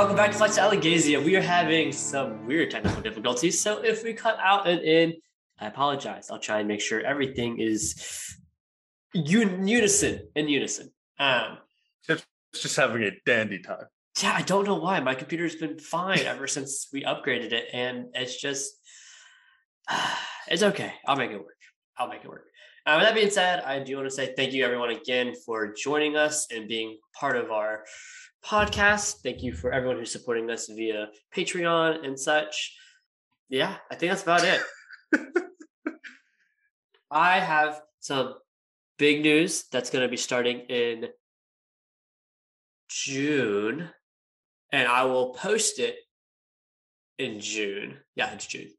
welcome back to Flights to Alagaësia. We are having some weird technical difficulties, so if we cut out and in, I apologize. I'll try and make sure everything is un- unison in unison. Um, It's just having a dandy time. yeah, I don't know why my computer's been fine ever since we upgraded it, and it's just it's okay. I'll make it work. I'll make it work. Uh, with that being said, I do want to say thank you everyone again for joining us and being part of our podcast. Thank you for everyone who's supporting us via Patreon and such. Yeah, I think that's about it. I have some big news that's going to be starting in June, and I will post it in June. Yeah, it's June.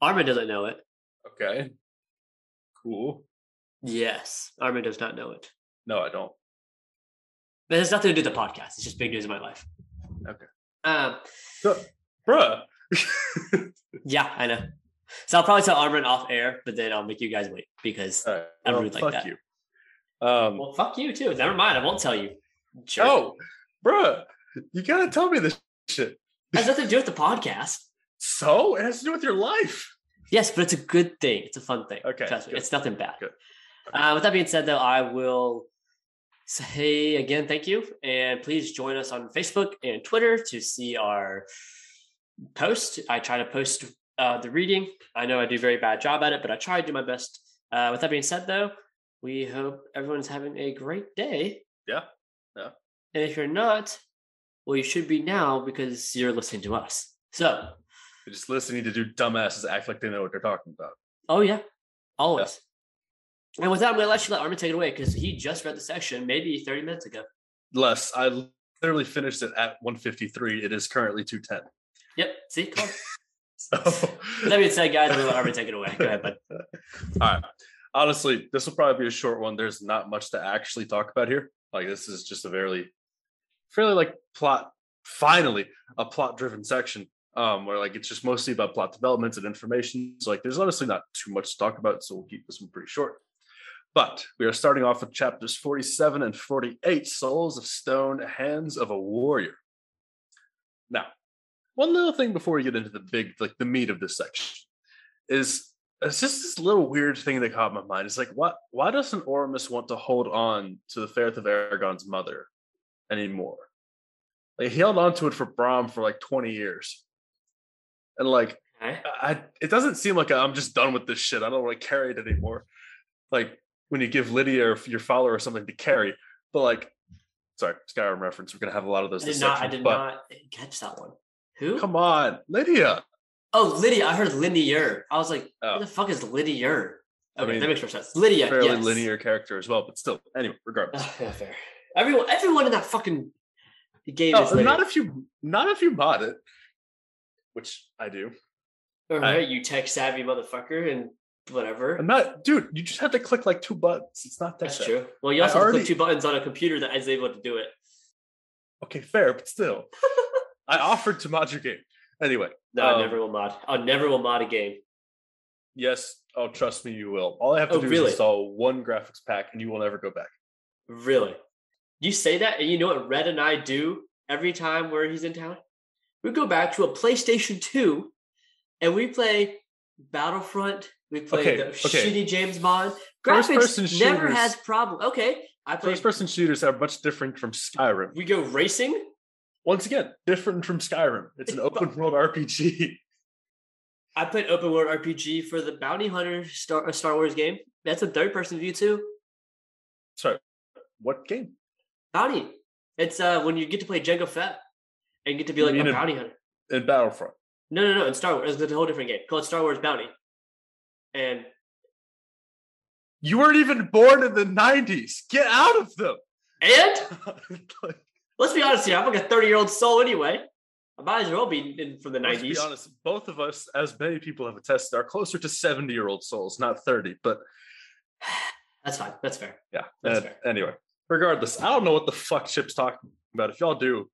Armin doesn't know it. Okay. Cool. Yes, Armin does not know it. No, I don't. But it has nothing to do with the podcast. It's just big news in my life. Okay. Um, So, bruh. yeah, I know. So I'll probably tell Armin off air, but then I'll make you guys wait because right. I'm well, rude like fuck that. you. Um, well, fuck you too. Never mind. I won't tell you. Jerk. oh, bruh. You gotta tell me this shit. It has nothing to do with the podcast. So it has to do with your life. Yes, but it's a good thing. It's a fun thing. Okay, Trust me. good. It's nothing bad. Good. Uh, with that being said, though, I will say again, thank you. And please join us on Facebook and Twitter to see our post. I try to post uh, the reading. I know I do a very bad job at it, but I try to do my best. Uh, with that being said, though, we hope everyone's having a great day. Yeah. Yeah. And if you're not, well, you should be now because you're listening to us. So, You're just listening to do dumbasses act like they know what they're talking about. Oh yeah, always. And with that, I'm gonna let you let Armin take it away because he just read the section maybe 30 minutes ago. Less. I literally finished it at 153. It is currently 210. Yep. See, on. So With that being said, guys, I'm gonna let Armin take it away. Go ahead, bud. All right. Honestly, this will probably be a short one. There's not much to actually talk about here. Like this is just a very, fairly like plot. Finally, a plot-driven section um, where like it's just mostly about plot developments and information. So like, there's honestly not too much to talk about. So we'll keep this one pretty short. But we are starting off with chapters 47 and 48, Souls of Stone, Hands of a Warrior. Now, one little thing before we get into the big, like the meat of this section, is it's just this little weird thing that caught my mind. It's like, what? Why doesn't Oromis want to hold on to the fairth of Eragon's mother anymore? Like he held on to it for Brom for like 20 years, and like. I, it doesn't seem like I'm just done with this shit. I don't want to carry it anymore. Like when you give Lydia or your follower something to carry, but like, sorry, Skyrim reference. We're gonna have a lot of those. I did not. I did not catch that one. Who? Come on, Lydia. Oh, Lydia. I heard linear. I was like, Oh. who the fuck is linear? I mean, that makes more sense. Lydia. fairly yes. linear character as well, but still. Anyway, regardless. Ah, yeah, fair. Everyone, everyone in that fucking game is Lydia. not if you not if you bought it, which I do. All right, I- you tech savvy motherfucker, and whatever. I'm not, dude. You just have to click like two buttons. It's not that. That's bad. true. Well, you also have to already- click two buttons on a computer that is able to do it. Okay, fair, but still, I offered to mod your game. Anyway, No, I um, never will mod. I never will mod a game. Yes. Oh, trust me, you will. All I have to Oh, do really? is install one graphics pack, and you will never go back. Really? You say that, and you know what Red and I do every time where he's in town? We go back to a PlayStation 2 and we play Battlefront. We play Okay, the okay. shitty James Bond. First Graphics person never shooters- has problem. Okay, I play. First-person shooters are much different from Skyrim. we go racing. Once again, different from Skyrim. It's an open-world RPG. I played open world RPG for the Bounty Hunter Star, Star Wars game. That's a third person view too. Sorry, what game? Bounty. It's uh when you get to play Jango Fett and get to be You like a in- bounty hunter. In Battlefront. No, no, no. In Star Wars, it's a whole different game called Star Wars Bounty. And You weren't even born in the '90s. Get out of them. and Like, let's be honest here. I'm like a 30 year old soul anyway. I might as well be in from the let's 90s. be honest. Both of us, as many people have attested, are closer to 70-year-old souls, not 30. But That's fine. That's fair. yeah. That's uh, fair. anyway, regardless, I don't know what the fuck Chip's talking about. If y'all do,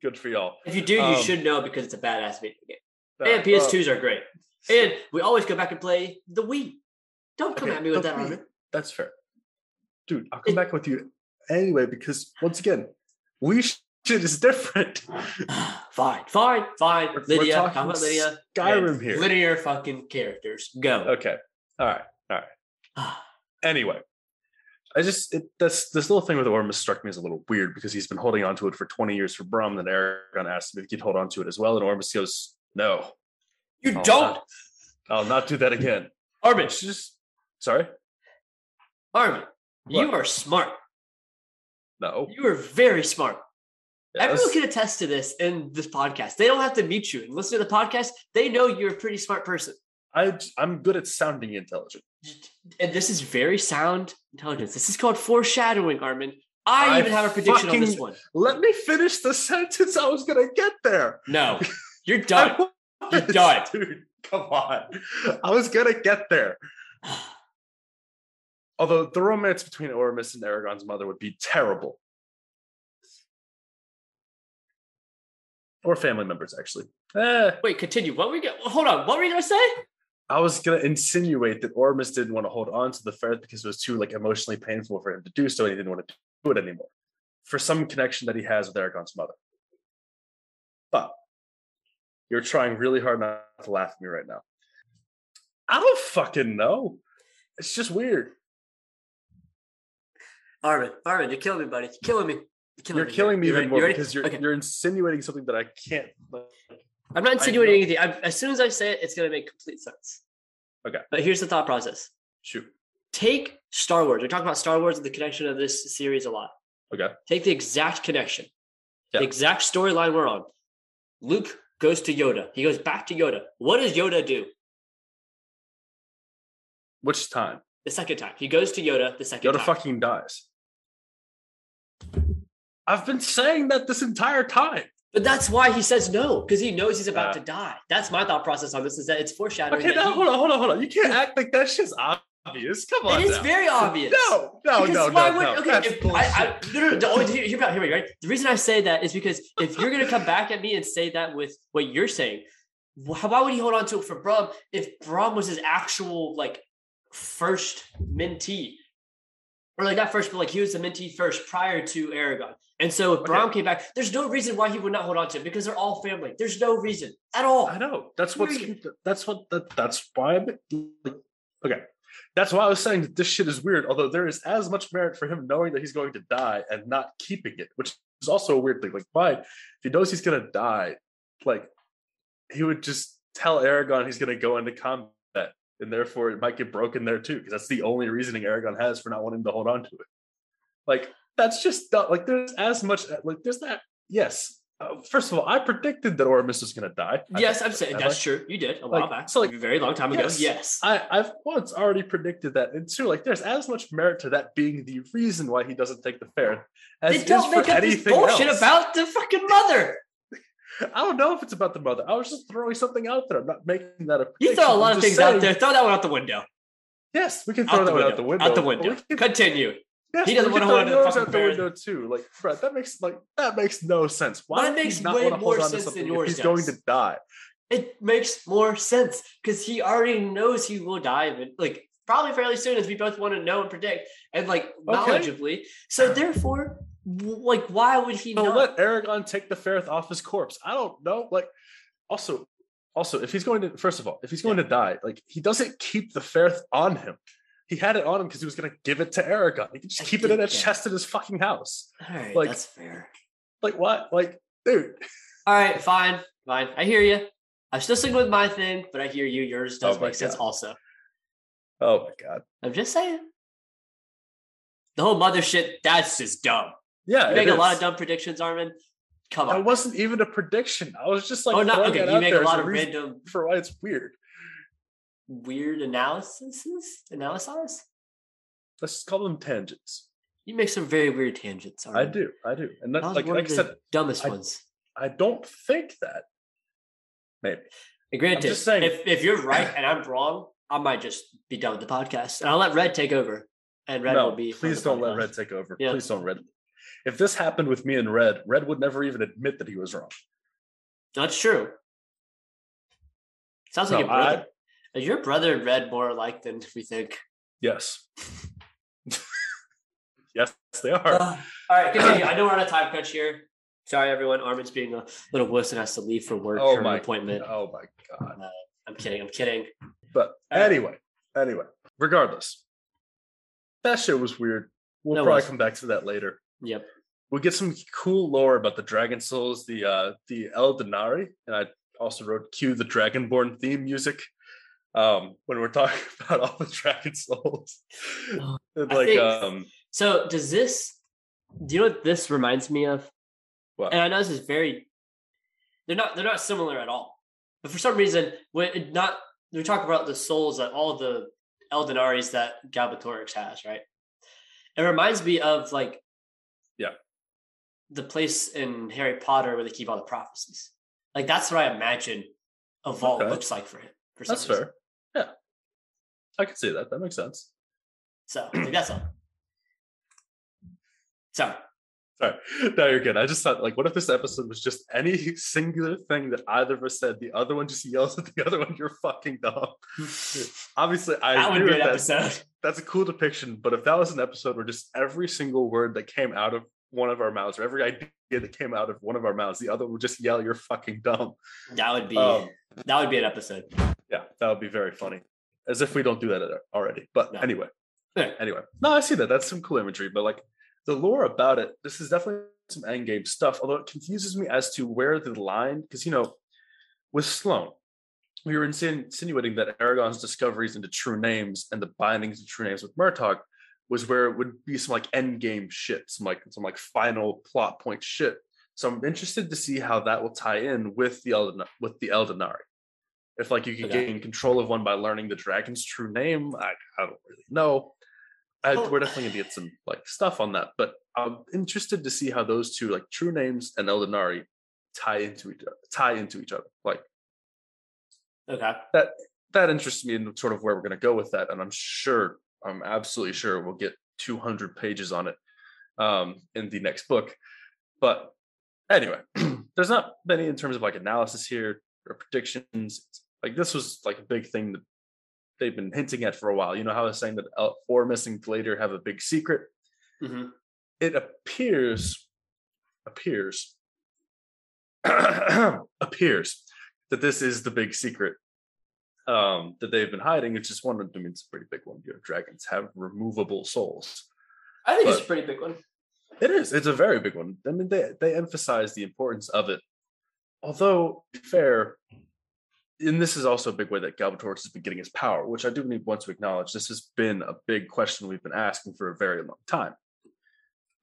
good for y'all. If you do, you Um, should know because it's a badass video game. Uh, And PS2s are great. And we always go back and play the Wii. Don't come Okay, at me with that. Armin. That's fair. Dude, I'll come It- back with you anyway because once again, we shit is different. fine, fine, fine. We're- we're Lydia, talking talk about Lydia. Skyrim here. Linear fucking characters. Go. Okay. All right. All right. Anyway, I just it, this this little thing with Oromis struck me as a little weird because he's been holding on to it for 20 years for Brom. Then Eragon asked him if he could hold on to it as well, and Oromis goes, "No, you I'll don't, not- I'll not do that again." Armin. Just sorry. Armin, you are smart. No. You are very smart. Everyone can attest to this in this podcast. They don't have to meet you and listen to the podcast. They know you're a pretty smart person. I I'm good at sounding intelligent. And this is very sound intelligence. This is called foreshadowing, Armin. I, I even have a prediction on this one. Let me finish the sentence. I was gonna get there. No, you're done. I You're was, done. dude. Come on. I was gonna get there. Although the romance between Oromis and Eragon's mother would be terrible. Or family members, actually. Eh, Wait, continue. What were we going Hold on. What were you going to say? I was gonna insinuate that Oromis didn't want to hold on to the fairth because it was too like emotionally painful for him to do so, and he didn't want to do it anymore. For some connection that he has with Eragon's mother. But you're trying really hard not to laugh at me right now. I don't fucking know. It's just weird. Armin, Armin, you're killing me, buddy. You're killing me. You're killing You're me. killing me even ready? more You because you're Okay. you're insinuating something that I can't. like, I'm not insinuating anything. I'm, as soon as I say it, it's going to make complete sense. Okay. But here's the thought process. Shoot. Take Star Wars. We're talking about Star Wars and the connection of this series a lot. Okay. Take the exact connection, Yeah. the exact storyline we're on. Luke goes to Yoda. He goes back to Yoda. What does Yoda do Which time? the second time? He goes to Yoda the second Yoda time. fucking dies. I've been saying that this entire time. But that's why he says no, because he knows he's about to die. That's my thought process on this. Is that it's foreshadowing. Okay, now he- hold on, hold on, hold on. You can't act like that shit's obvious. Come on. It is now. very obvious. No, no, Because no, why no, would- no. Okay, That's if, bullshit. I, I, no, no, no, no, hear, hear me out, hear me, right? The reason I say that is because if you're gonna come back at me and say that with what you're saying, why would he hold on to it for Brom if Brom was his actual like first mentee, or like not first, but like he was the mentee first prior to Eragon. And so if Okay. Brom came back, there's no reason why he would not hold on to it because they're all family. There's no reason at all. I know. That's what's Period. that's what that, that's why I'm like okay. That's why I was saying that this shit is weird. Although there is as much merit for him knowing that he's going to die and not keeping it, which is also a weird thing. Like, why? If he knows he's gonna die, like he would just tell Eragon he's gonna go into combat, and therefore it might get broken there too, because that's the only reasoning Eragon has for not wanting to hold on to it. Like, that's just like there's as much like there's that. Yes. Uh, first of all, I predicted that Oromis was gonna die. Yes, I'm saying that's I? true. You did a while Like, back. so, like, a very long time ago. yes. Yes. I, I've once already predicted that, and two, like there's as much merit to that being the reason why he doesn't take the fairth as They don't make up this bullshit else. about the fucking mother. I don't know if it's about the mother. I was just throwing something out there. I'm not making that a. You throw a lot I'm of things out there. Throw that one out the window. Yes, we can throw Out that one out the window. Out the window. Continue. Yes, He doesn't hold on to the yours fucking out the window too. Like Fred, that makes like that makes no sense. Why Mine makes not way hold more sense than yours He's going to die. It makes more sense because he already knows he will die, but like probably fairly soon, as we both want to know and predict, and like knowledgeably. So therefore, like, why would he So not? let Eragon take the fairth off his corpse. I don't know. Like, also, also, if he's going to, first of all, if he's going to die, like he doesn't keep the fairth on him. He had it on him because he was going to give it to Eragon. He could just I keep it in a that. chest in his fucking house. All right, like- that's fair. Like what? Like, dude. All right, fine, fine. I hear you. I'm still sticking with my thing, but I hear you. Yours oh does Oh make sense also. Oh my god. I'm just saying. The whole mother shit, that's just dumb. Yeah, You it make a lot of dumb predictions, Armin. Come That on. wasn't even a prediction. I was just like, oh, not okay. it You make a lot of random for why it's weird. Weird analyses. Analysis. Let's call them tangents. You make some very weird tangents. I Armin. do, I do, and That that, like, like I said, dumbest I- ones. I don't think that. Maybe. And granted, just saying- if if you're right and I'm wrong, I might just be done with the podcast, and I'll let Red take over. And Red no, will be. please don't let. Red take over. Yeah. Please don't Red. If this happened with me and Red, Red would never even admit that he was wrong. That's true. Sounds like a brother. Your brother Red more alike than we think? Yes. yes, they are. Uh, all right, continue. I know we're on a time crunch here. Sorry, everyone. Armin's being a little wuss and has to leave for work Oh for my- an appointment. Oh my god. I'm kidding. I'm kidding. But All right. anyway, anyway, regardless, that shit was weird. We'll That probably was. come back to that later. Yep. We'll get some cool lore about the Dragon Souls, the uh the Eldunarí, and I also wrote cue the Dragonborn theme music. Um, when we're talking about all the Dragon Souls, Oh, like think- um, So does this? Do you know what this reminds me of? What? And I know this is very. They're not. They're not similar at all. But for some reason, when not we talk about the souls that all the Eldunarís that Galbatorix has, right? It reminds me of like. Yeah. The place in Harry Potter where they keep all the prophecies. Like that's what I imagine a vault Okay. looks like for him. For that's reason. fair. I can see that. That makes sense. So like, that's all. Sorry. Sorry, no, you're good. I just thought, like, what if this episode was just any singular thing that either of us said, the other one just yells at the other one, "You're fucking dumb." Obviously, I that would agree be with an that. episode. That's a cool depiction. But if that was an episode where just every single word that came out of one of our mouths, or every idea that came out of one of our mouths, the other one would just yell, "You're fucking dumb." That would be Um, that would be an episode. yeah, that would be very funny. As if we don't do that already. But No. anyway, Yeah. anyway, no, I see that. That's some cool imagery. But like the lore about it, this is definitely some endgame stuff. Although it confuses me as to where the line, because you know, with Sloan, we were insin- insinuating that Eragon's discoveries into true names and the bindings of true names with Murtagh was where it would be some like end game shit, some like some like final plot point shit. So I'm interested to see how that will tie in with the Elden with the Eldunarí. If like you could Okay. gain control of one by learning the dragon's true name, I, I don't really know. I, Oh. We're definitely gonna get some like stuff on that, but I'm interested to see how those two like true names and Eldunarí tie into each other, tie into each other. Like Okay. that that interests me in sort of where we're going to go with that and i'm sure i'm absolutely sure we'll get 200 pages on it um, in the next book but anyway there's not many in terms of like analysis here or predictions like this was like a big thing that they've been hinting at for a while. You know how i was saying that El- Oromis and Glaedr have a big secret? Hmm it appears appears appears that this is the big secret um that they've been hiding. It's just one of them it's a pretty big one. You know dragons have removable souls. I think it's a pretty big one. it is. It's a very big one. I mean they they emphasize the importance of it. Although fair and this is also a big way that Galbatorix has been getting his power, which I do need want to acknowledge. This has been a big question we've been asking for a very long time.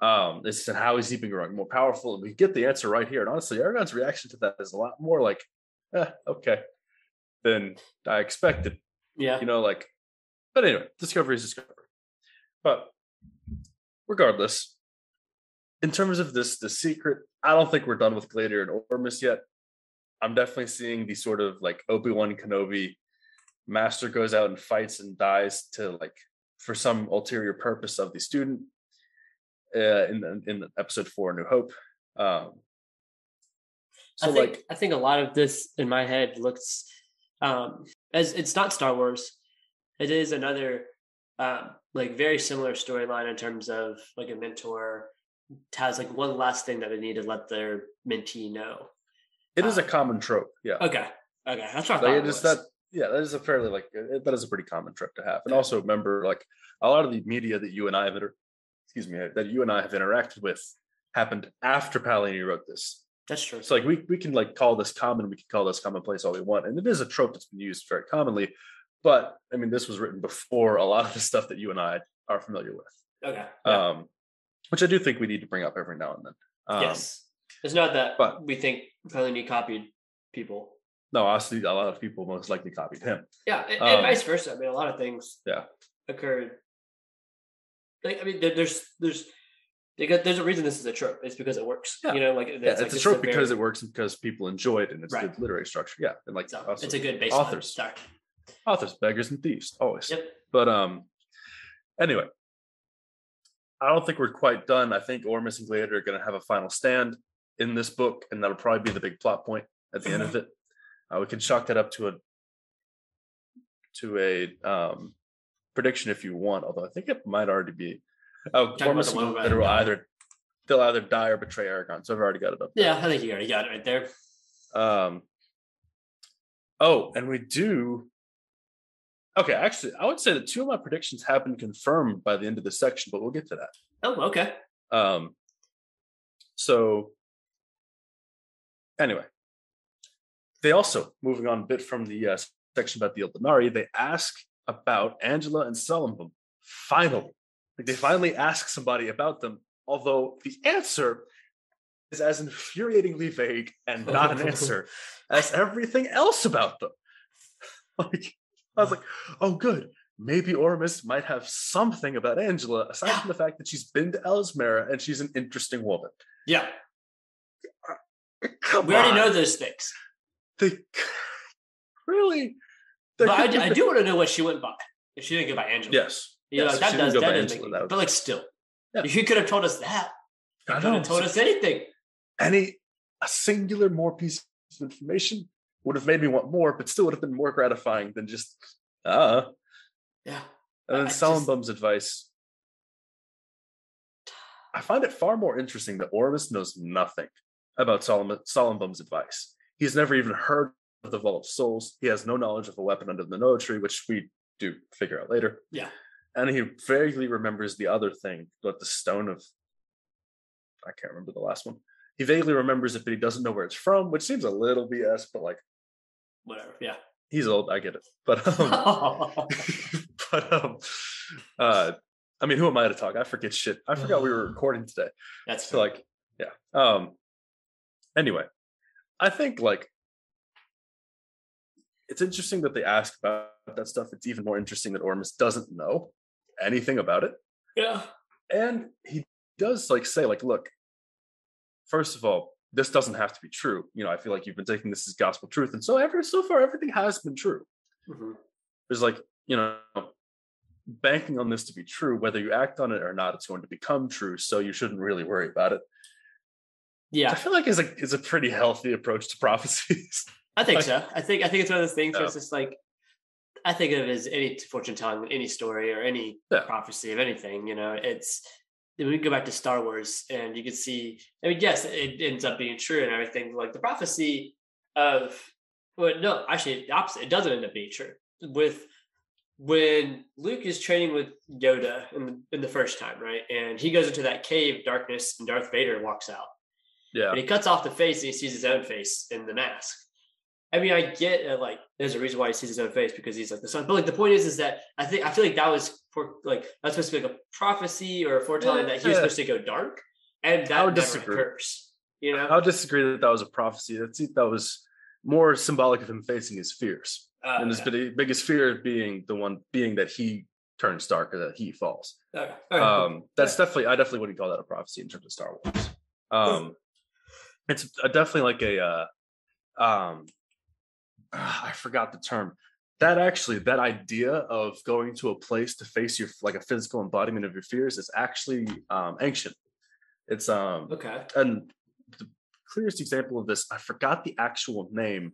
Um, this is how is he becoming more powerful? And we get the answer right here. And honestly, Eragon's reaction to that is a lot more like, eh, okay, than I expected. Yeah. You know, like, but anyway, discovery is discovery. But regardless, in terms of this, the secret, I don't think we're done with Glaedr and Oromis yet. I'm definitely seeing the sort of like Obi Wan Kenobi master goes out and fights and dies to like for some ulterior purpose of the student uh, in the, in episode four, New Hope. Um, so I think like, I think a lot of this in my head looks um as it's not Star Wars. It is another um like very similar storyline in terms of like a mentor has like one last thing that they need to let their mentee know. It is a uh, common trope. Yeah. Okay. Okay. That's what I thought it is that yeah that is a fairly like that is a pretty common trope to have and also remember like a lot of the media that you and i have excuse me that you and i have interacted with happened after Paolini wrote this That's true. So like we, we can like call this common we can call this commonplace all we want and it is a trope that's been used very commonly but i mean this was written before a lot of the stuff that you and i are familiar with Okay. Yeah. um which i do think we need to bring up every now and then um, yes. It's not that but- we think Paolini copied people. no honestly a lot of people most likely copied him Yeah, and, and Um, vice versa. I mean, a lot of things Yeah. occurred. Like, I mean, there, there's there's there's a reason this is a trope. It's because it works. Yeah. You know, like yeah, like, it's a this trope very- because it works and because people enjoy it and it's Right. good literary structure. Yeah, and like so it's a good base. authors. Sorry. authors, beggars and thieves, always. Yep. But um, anyway, I don't think we're quite done. I think Oromis and Glaedr are going to have a final stand in this book, and that'll probably be the big plot point at the end of it. Uh, we can chalk that up to a to a um, prediction if you want. Although I think it might already be. Oh, Talking about the and one will either they'll either die or betray Eragon. So I've already got it up. there. Yeah, I think you already got it right there. Um. Oh, and we do. Okay, actually, I would say that two of my predictions have been confirmed by the end of this section, but we'll get to that. Oh, okay. Um. So. Anyway, they also moving on a bit from the uh, section about the Eldunarí. They ask about Angela and Solembum. Finally, like they finally ask somebody about them. Although the answer is as infuriatingly vague and not an answer as everything else about them. Like I was like, oh, good. Maybe Oromis might have something about Angela, aside from the fact that she's been to Ellesméra and she's an interesting woman. Yeah, Come we already know those things. They really. But I, I do want to know what she went by. If she didn't go by Angela. Yes. You Yes, that does that does Angela, make that would- But like still. Yeah. If you could have told us that, you I could have told us anything. Any a singular more piece of information would have made me want more, but still would have been more gratifying than just uh. Yeah. And then I Solembum's advice. I find it far more interesting that Oromis knows nothing about Solomon Solembum's advice. He's never even heard of the Vault of Souls. He has no knowledge of a weapon under the Noah tree, which we do figure out later. Yeah. And he vaguely remembers the other thing, but the stone of I can't remember the last one. He vaguely remembers it, but he doesn't know where it's from, which seems a little BS, but like Whatever. Yeah. he's old, I get it. But um, but um uh I mean who am I to talk? I forget shit. I forgot we were recording today. That's So like yeah. Um anyway, I think like it's interesting that they ask about that stuff. It's even more interesting that Oromis doesn't know anything about it. yeah. And he does like say, like, look, first of all, this doesn't have to be true. You know, I feel like you've been taking this as gospel truth. And so ever so far, everything has been true. Mhm. There's like, you know, banking on this to be true, whether you act on it or not, it's going to become true. So you shouldn't really worry about it. I feel like is a is a pretty healthy approach to prophecies. I think Like- so. I think I think it's one of those things where it's just like I think of it as any fortune telling, any story or any Yeah. prophecy of anything. You know, it's we go back to Star Wars and you can see. I mean, yes, it ends up being true and everything. Like the prophecy of, well, no, actually, the opposite. It doesn't end up being true. With when Luke is training with Yoda in the, in the first time, right, and he goes into that cave, darkness, and Darth Vader walks out. Yeah. But he cuts off the face and he sees his own face in the mask. I mean, I get uh, like there's a reason why he sees his own face because he's like the son. But like the point is, is that I think I feel like that was for like that's supposed to be like a prophecy or a foretelling that he was Yeah. supposed to go dark, and that I would never disagree. occurs. You know, I would disagree that that was a prophecy. That's that was more symbolic of him facing his fears. Uh, and his okay. biggest fear being the one being that he turns dark or that he falls. Okay. Right. Um, that's definitely I definitely wouldn't call that a prophecy in terms of Star Wars. Um, it's definitely like a uh, um, I forgot the term. That actually, that idea of going to a place to face your like a physical embodiment of your fears is actually um, ancient. It's um, okay. and the clearest example of this, I forgot the actual name,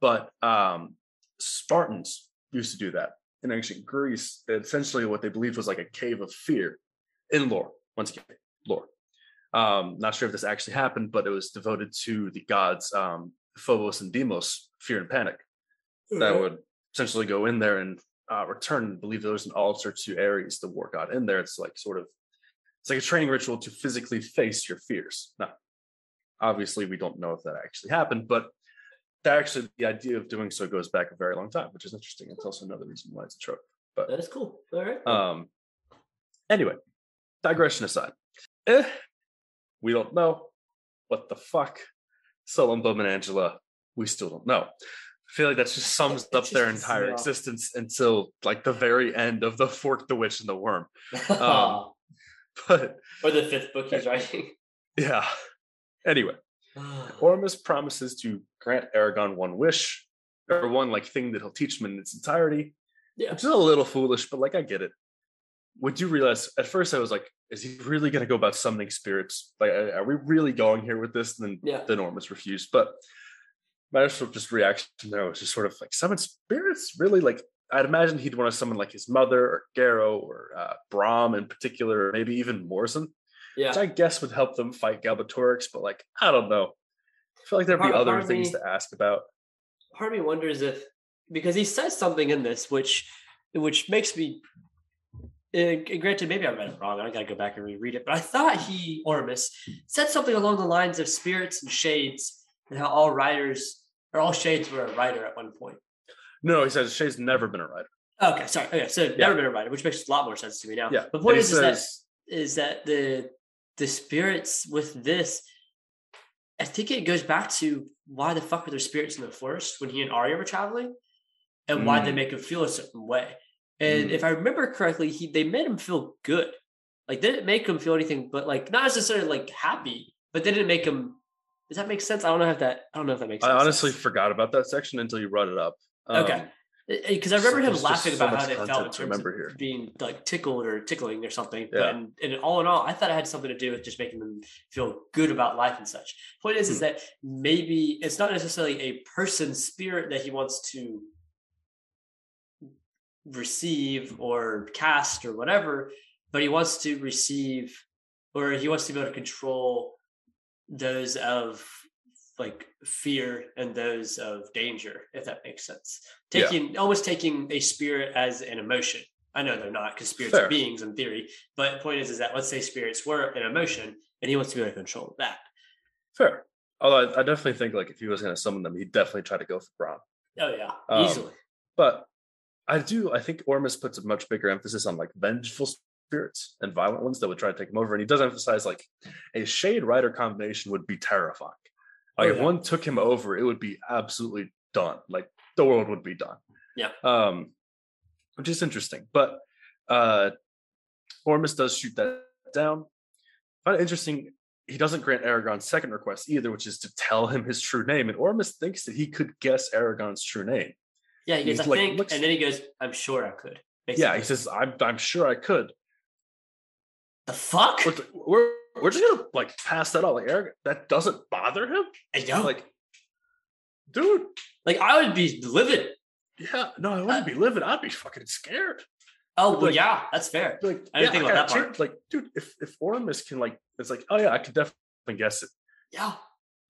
but um, Spartans used to do that in ancient Greece. Essentially, what they believed was like a cave of fear in lore. Once again, lore. Um, not sure if this actually happened, but it was devoted to the gods um, Phobos and Deimos, fear and panic, that would essentially go in there and uh, return. and believe there was an altar to Ares, the war god, in there. It's like sort of it's like a training ritual to physically face your fears. Now, obviously, we don't know if that actually happened, but that actually the idea of doing so goes back a very long time, which is interesting. It's also another reason why it's a trope. But That's cool. All right. um, anyway, digression aside, eh, we don't know what the fuck Bum and Angela. We still don't know. I feel like that just sums It up just their entire existence until like the very end of the Fork, the Witch, and the Worm. um, But or the fifth book he's writing. yeah. Anyway, Oromis promises to grant Eragon one wish or one like thing that he'll teach him in its entirety. Yeah. Which is a little foolish, but like I get it. Would you realize at first I was like, is he really gonna go about summoning spirits? Like are we really going here with this? And then Yeah. then Oromis refused. But my initial just reaction there was just sort of like summon spirits? Really? Like I'd imagine he'd want to summon like his mother or Garrow or uh, Brom in particular, or maybe even Morrison. Yeah. which I guess would help them fight Galbatorix, but like I don't know. I feel like there'd be Part- other things me- to ask about. part of me wonders if because he says something in this which which makes me uh, granted maybe i read it wrong i gotta go back and reread it but i thought he Oromis said something along the lines of spirits and shades and how all writers or all shades were a Rider at one point No, he says shades never been a Rider. okay sorry okay so never been a Rider which makes a lot more sense to me now Yeah. the point And he is, is that says- is that the the spirits with this I think it goes back to why the fuck were there spirits in the forest when he and Arya were traveling, and why they Mm. make him feel a certain way. And Mm. if I remember correctly, he they made him feel good. Like they didn't make him feel anything, but like not necessarily like happy, but they didn't make him. Does that make sense? I don't know if that. I don't know if that makes. I sense. honestly forgot about that section until you brought it up. Okay. Um, because I remember him laughing so about how they felt in terms remember of here. being like tickled or tickling or something. But Yeah. and, and all in all, I thought it had something to do with just making them feel good about life and such. Point is, is Hmm. that maybe it's not necessarily a person's spirit that he wants to receive or cast or whatever, but he wants to receive or he wants to be able to control those of like fear and those of danger, if that makes sense. Yeah. Taking almost taking a spirit as an emotion. I know they're not because spirits Fair. are beings in theory, but the point is, is that let's say spirits were an emotion, and he wants to be able to control that. fair. Although I, I definitely think like if he was going to summon them, he'd definitely try to go for Brom. Oh yeah, Um, easily. But I do. I think Oromis puts a much bigger emphasis on like vengeful spirits and violent ones that would try to take him over, and he does emphasize like a Shade Rider combination would be terrifying. Like Oh, if one took him over, it would be absolutely done. Like the world would be done. Yeah. Um, which is interesting. But uh Oromis does shoot that down. I find it interesting. He doesn't grant Eragon's second request either, which is to tell him his true name. And Oromis thinks that he could guess Eragon's true name. Yeah, he goes, he's I like, think, looks- and then he goes, I'm sure I could. Yeah, he says, "I'm I'm sure I could." the fuck? We're we're, we're just gonna like pass that off. Like Eragon, that doesn't bother him. I know. Like, dude, like I would be livid. yeah, no, I uh, wouldn't be living. I'd be fucking scared. Oh, well, like- yeah, that's fair. Like, I didn't think about that chance. Like, dude, if if Oromis can like, it's like, oh yeah, I could definitely guess it. Yeah.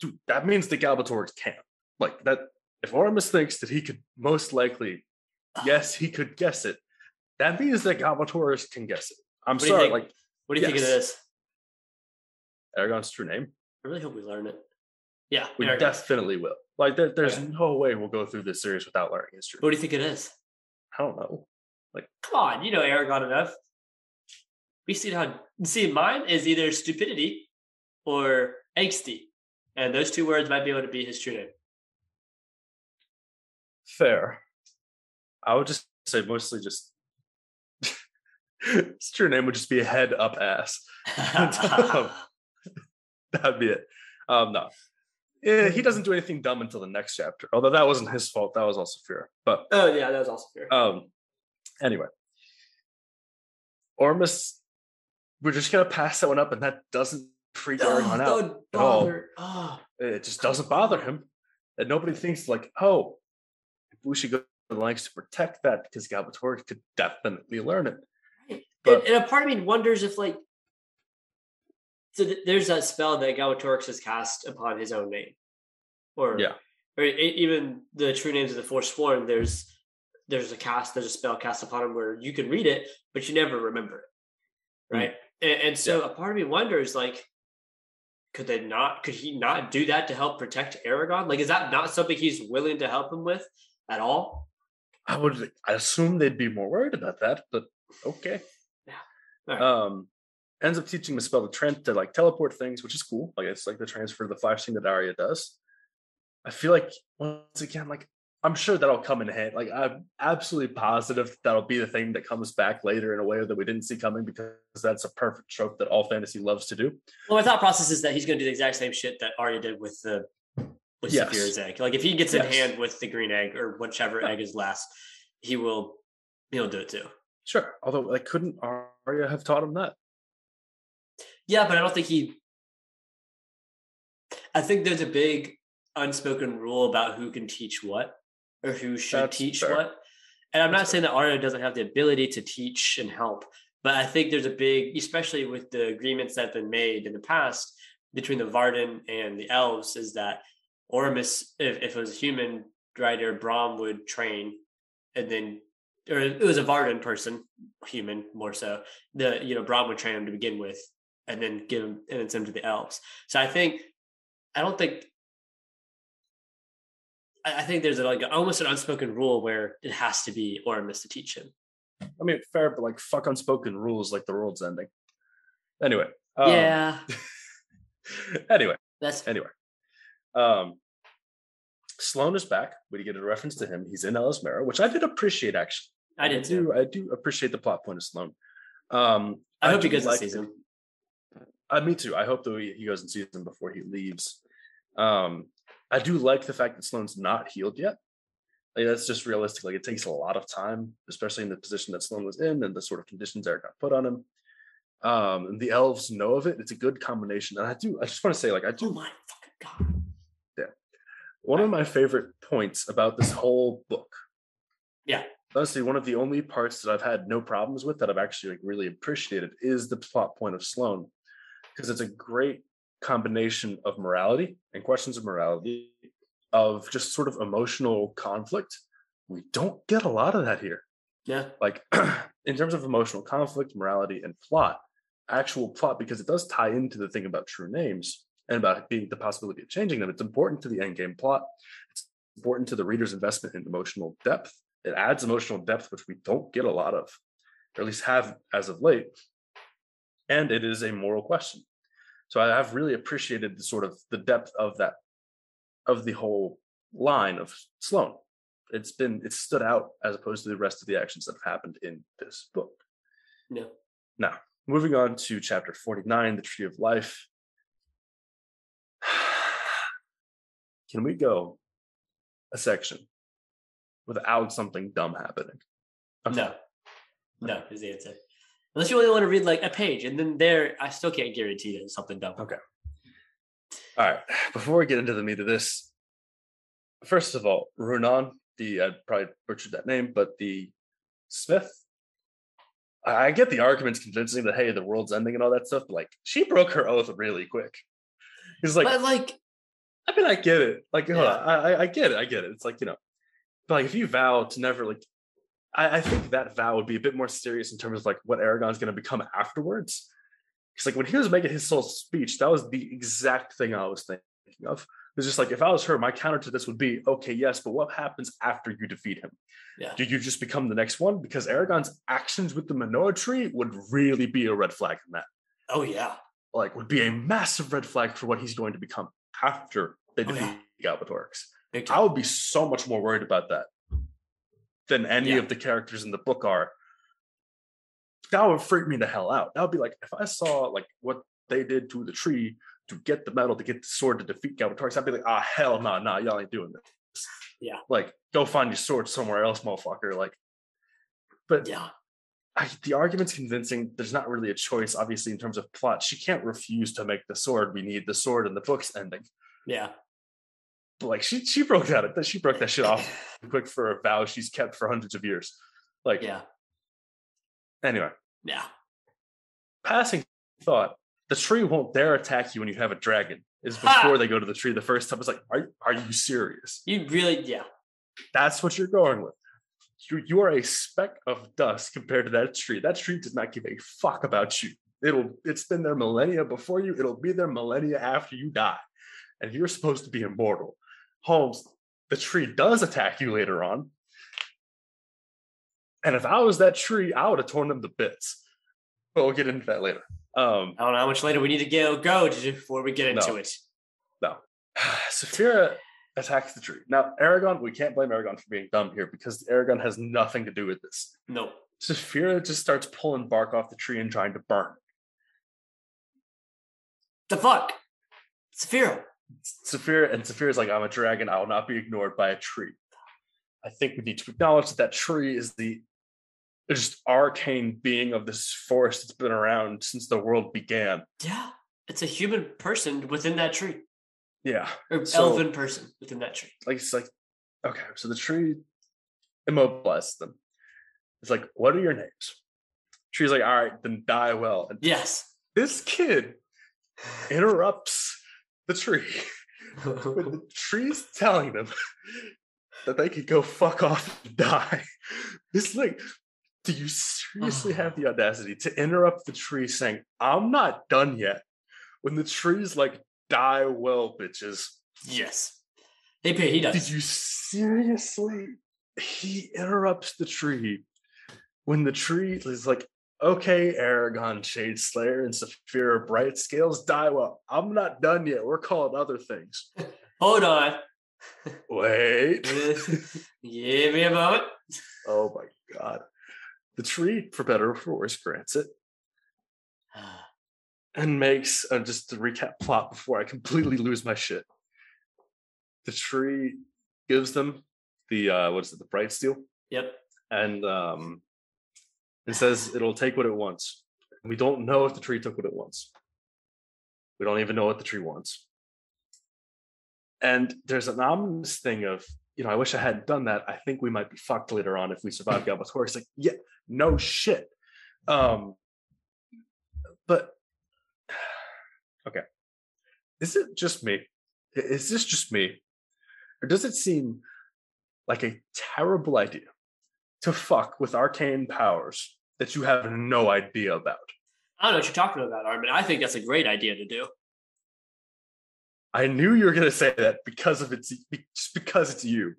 Dude, that means the Galbatorix can't. Like that. If Oromis thinks that he could most likely, yes, he could guess it. That means that Galbatorix can guess it. I'm What sorry, like What do you think of Yes. this? Eragon's true name. I really hope we learn it. Yeah. We Eragon. definitely will. Like there, there's Okay. no way we'll go through this series without learning history. What do you think it is? I don't know. Like, come on, you know Eragon enough. We see how see mine is either stupidity or angsty. And those two words might be able to be his true name. Fair. I would just say mostly just his true name would just be a head up ass. That'd be it. Um, no. Eh, he doesn't do anything dumb until the next chapter. Although that wasn't his fault. That was also fear. But oh yeah, that was also fair. um anyway. Oromis, we're just gonna pass that one up, and that doesn't freak Eragon out. don't at all. Oh, it just doesn't bother him. And nobody thinks like, oh, we should go to the lengths to protect that because Galbatorix could definitely learn it. and, But- and a part of me wonders if like so th- there's that spell that Galbatorix has cast upon his own name. Or Yeah. or even the true names of the Forsworn, there's there's a cast, there's a spell cast upon him where you can read it, but you never remember it. Hmm. Right. And, and so a part of me wonders like could they not could he not do that to help protect Eragon? Like is that not something he's willing to help him with at all? I would I assume they'd be more worried about that, but okay. Alright. Um ends up teaching the spell to Trent to like teleport things, which is cool. Like it's like the transfer of the flash thing that Arya does. I feel like once again, like I'm sure that'll come in handy. Like I'm absolutely positive that'll be the thing that comes back later in a way that we didn't see coming because that's a perfect trope that all fantasy loves to do. Well, my thought process is that he's going to do the exact same shit that Arya did with the with Yes. Saphira's egg. Like if he gets in hand with the green egg or whichever Yeah. egg is last, he will he'll do it too. Sure. Although like couldn't Arya have taught him that? Yeah, but I don't think he. I think there's a big unspoken rule about who can teach what or who should That's teach fair. what. And I'm not That's saying that Arya doesn't have the ability to teach and help, But I think there's a big, especially with the agreements that have been made in the past between the Varden and the elves, is that Oromis, if, if it was a human rider, Brom would train and then or it was a Varden person, human more so. The you know Brom would train him to begin with, and then give him and then send him to the elves. So I think I don't think I, I think there's a, like almost an unspoken rule where it has to be Oromis to teach him. I mean, fair, but like fuck unspoken rules, like the world's ending. Anyway. Um, yeah. anyway. That's anyway. Um, Sloan is back. We get a reference to him. He's in Ellesméra, which I did appreciate actually. I did do. too. I do appreciate the plot point of Sloan. Um, I, hope he do goes like season. Uh, me too. I hope that he, he goes in season before he leaves. Um, I do like the fact that Sloan's not healed yet. Like, that's just realistic. Like it takes a lot of time, especially in the position that Sloan was in and the sort of conditions Eric got put on him. Um, and the elves know of it. It's a good combination. And I do. I just want to say, like, I Oh do. my fucking god! One of my favorite points about this whole book. Yeah. Honestly, one of the only parts that I've had no problems with that I've actually like really appreciated is the plot point of Sloan, because it's a great combination of morality and questions of morality, of just sort of emotional conflict. We don't get a lot of that here. Yeah, Like in terms of emotional conflict, morality, and plot, actual plot, because it does tie into the thing about true names and about being the possibility of changing them. It's important to the end game plot. It's important to the reader's investment in emotional depth. It adds emotional depth, which we don't get a lot of, or at least have as of late. And it is a moral question. So I have really appreciated the sort of the depth of that, of the whole line of Sloan. It's been it's stood out as opposed to the rest of the actions that have happened in this book. no. Now, moving on to chapter 49, the Tree of Life. Can we go a section without something dumb happening? Okay. No, no is the answer. Unless you only want to read like a page, and then there, I still can't guarantee that something dumb. Okay. All right. Before we get into the meat of this, first of all, Rhunön, the I probably butchered that name, but the Smith. I get the arguments convincing that hey, the world's ending and all that stuff, but like she broke her oath really quick. He's like, but like, I mean, I get it. Like, hold Yeah. on, I, I- get it. I get it. It's like you know, but like if you vow to never like, I, I think that vow would be a bit more serious in terms of like what Eragon's going to become afterwards. Because like when he was making his soul speech, that was the exact thing I was thinking of. It's just like if I was her, my counter to this would be, okay, yes, but what happens after you defeat him? yeah, Do you just become the next one? Because Eragon's actions with the Menoa tree would really be a red flag in that oh yeah, like would be a massive red flag for what he's going to become after they Oh, defeat yeah. Galbatorix. I would be so much more worried about that than any Yeah. of the characters in the book are. That would freak me the hell out. That would be like if I saw like what they did to the tree to get the metal to get the sword to defeat Galbatorix, I'd be like, ah, hell no, nah, y'all ain't doing this. Yeah. Like, go find your sword somewhere else, motherfucker. Like, but yeah, I, the argument's convincing. There's not really a choice, obviously, in terms of plot. She can't refuse to make the sword. We need the sword and the book's ending. yeah. But like she she broke that she broke that shit off quick for a vow she's kept for hundreds of years. Like Yeah, anyway, yeah. passing thought: the tree won't dare attack you when you have a dragon. Is before they go to the tree the first time. It's like, are are you serious? You really, yeah, That's what you're going with. You, you are a speck of dust compared to that tree. That tree does not give a fuck about you. It'll it's been there millennia before you. It'll be there millennia after you die. And you're supposed to be immortal. Holmes, the tree does attack you later on. And if I was that tree, I would have torn them to bits. But we'll get into that later. Um, I don't know how much later we need to go go before we get into No. it. no. Saphira attacks the tree. Now, Eragon, we can't blame Eragon for being dumb here because Eragon has nothing to do with this. No, Saphira just starts pulling bark off the tree and trying to burn. the fuck, Saphira. Saphira and Saphira's like, I'm a dragon. I will not be ignored by a tree. I think we need to acknowledge that that tree is the just arcane being of this forest that's been around since the world began. Yeah, it's a human person within that tree, Yeah. or So- elven person within that tree. Like it's like, okay, so the tree immobilizes them. It's like, what are your names? Tree's like, all right, then die well. And Yes. this kid interrupts the tree. When the tree's telling them that they could go fuck off and die. It's like, do you seriously have the audacity to interrupt the tree saying, I'm not done yet? When the tree's like, die well, bitches. yes. He paid. He does. Did you seriously? He interrupts the tree when the tree is like, okay, Eragon, Shade Slayer, and Saphira Bright Scales die well. I'm not done yet. We're calling other things. Hold on. Wait. Give me a moment. oh my god. The tree, for better or for worse, grants it ah. And makes uh, just to recap plot before I completely lose my shit. The tree gives them the uh what is it, the bright steel? Yep. and um, it says it'll take what it wants. We don't know if the tree took what it wants. We don't even know what the tree wants. And there's an ominous thing of, you know, I wish I hadn't done that. I think we might be fucked later on if we survive Galbatorix. It's like, yeah, no shit. Um, but okay, is it just me? Is this just me, or does it seem like a terrible idea to fuck with arcane powers that you have no idea about. I don't know what you're talking about, Armin. I think that's a great idea to do. I knew you were going to say that because of it's just because it's you.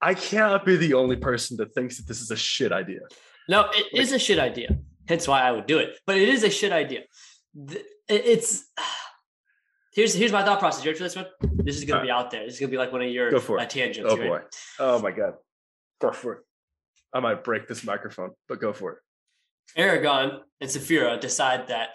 I cannot be the only person that thinks that this is a shit idea. No, it is a shit idea. Hence why I would do it. But it is a shit idea. Th- it- It's here's here's my thought process. You ready for this one? This is gonna be out there. This is gonna be like one of your Go for it. uh, tangents. Oh ready? boy. Oh my god. Go for it. I might break this microphone, but go for it. Eragon and Saphira decide that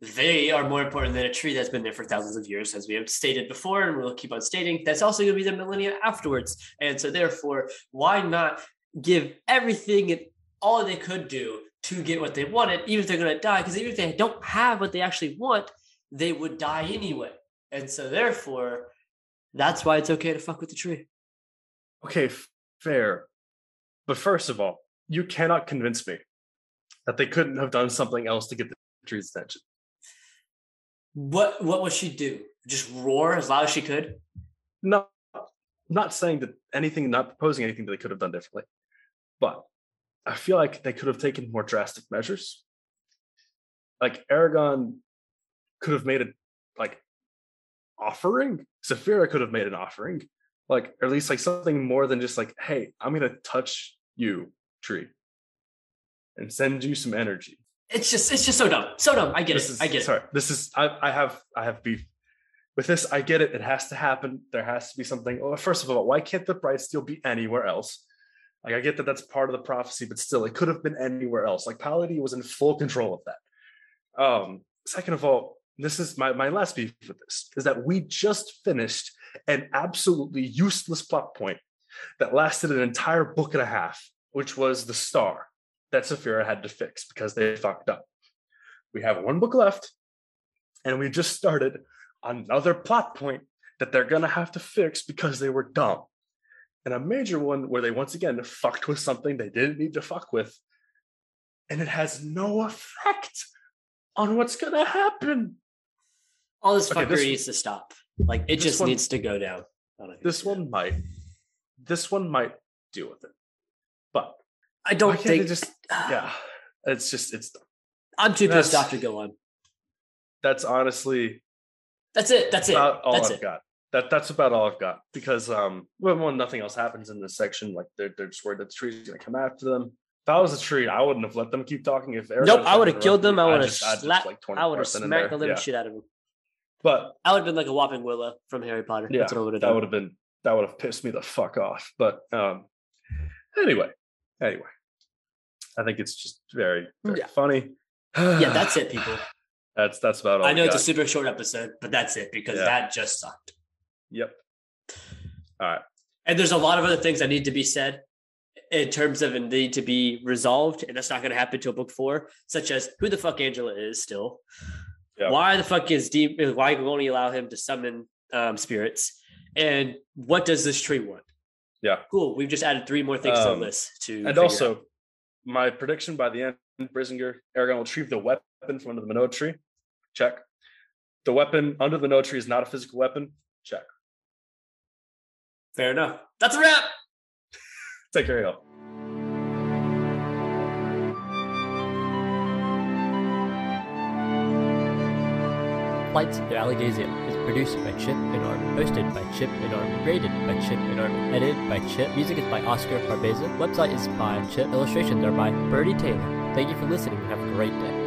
they are more important than a tree that's been there for thousands of years, as we have stated before, and we'll keep on stating. That's also going to be the millennia afterwards. And so, therefore, why not give everything and all they could do to get what they wanted, even if they're going to die? Because even if they don't have what they actually want, they would die anyway. And so, therefore, that's why it's okay to fuck with the tree. Okay, f- fair. But first of all, you cannot convince me that they couldn't have done something else to get the tree's attention. What what would she do? Just roar as loud as she could? No, not saying that anything, not proposing anything that they could have done differently, but I feel like they could have taken more drastic measures. Like Eragon could have made a like offering. Saphira could have made an offering, like or at least like something more than just like, "Hey, I'm gonna touch you, tree, and send you some energy." It's just it's just so dumb. So dumb. I get this it. is I get it. sorry. This is I, I have I have beef with this. I get it. It has to happen. There has to be something. Well, first of all, why can't the bright steel be anywhere else? Like I get that that's part of the prophecy, but still, it could have been anywhere else. Like Paolini was in full control of that. Um, second of all, this is my my last beef with this is that we just finished an absolutely useless plot point that lasted an entire book and a half, which was the star that Saphira had to fix because they fucked up. We have one book left, and we just started another plot point that they're gonna have to fix because they were dumb. And a major one where they once again fucked with something they didn't need to fuck with, and it has no effect on what's gonna happen. All this Okay, fuckery this- needs to stop. Like it just one- needs to go down. I don't think This one might, this one might deal with it, but I don't think. just yeah, it's just it's I'm too pissed off to go on. that's honestly That's it. That's it. about all That's I've it. got. That that's about all I've got because um when, when nothing else happens in this section, like they're they're just worried that the tree's gonna come after them. If I was a tree, I wouldn't have let them keep talking. If Eragon Nope, I would have killed them. I I'd have just- I'd just, slapped. like, I would have smacked the living Yeah. shit out of them. But I would have been like a Whomping Willow from Harry Potter. yeah, That's what I would have that would have been that would have pissed me the fuck off. But um anyway, anyway, I think it's just very very Yeah. funny. yeah, that's it, people. That's that's about all. I know it's a super short episode, but that's it because Yeah. that just sucked. Yep. All right. And there's a lot of other things that need to be said in terms of and need to be resolved, and that's not going to happen till book four, such as who the fuck Angela is still. Yeah. Why the fuck is deep? Why we only allow him to summon um, spirits? And what does this tree want? Yeah. Cool. We've just added three more things to Um, the list to. and also out. my prediction by the end, Brisingr, Eragon will retrieve the weapon from under the Menoa tree. Check. The weapon under the Menoa tree is not a physical weapon. Check. Fair enough. That's a wrap. Take care, y'all. Flights to Alagaësia is produced by Chip and Armin, hosted by Chip and Armin, rated by Chip and Armin, edited by Chip. Music is by Oscar Barbeza. Website is by Chip. Illustrations are by Birdie Taylor. Thank you for listening and have a great day.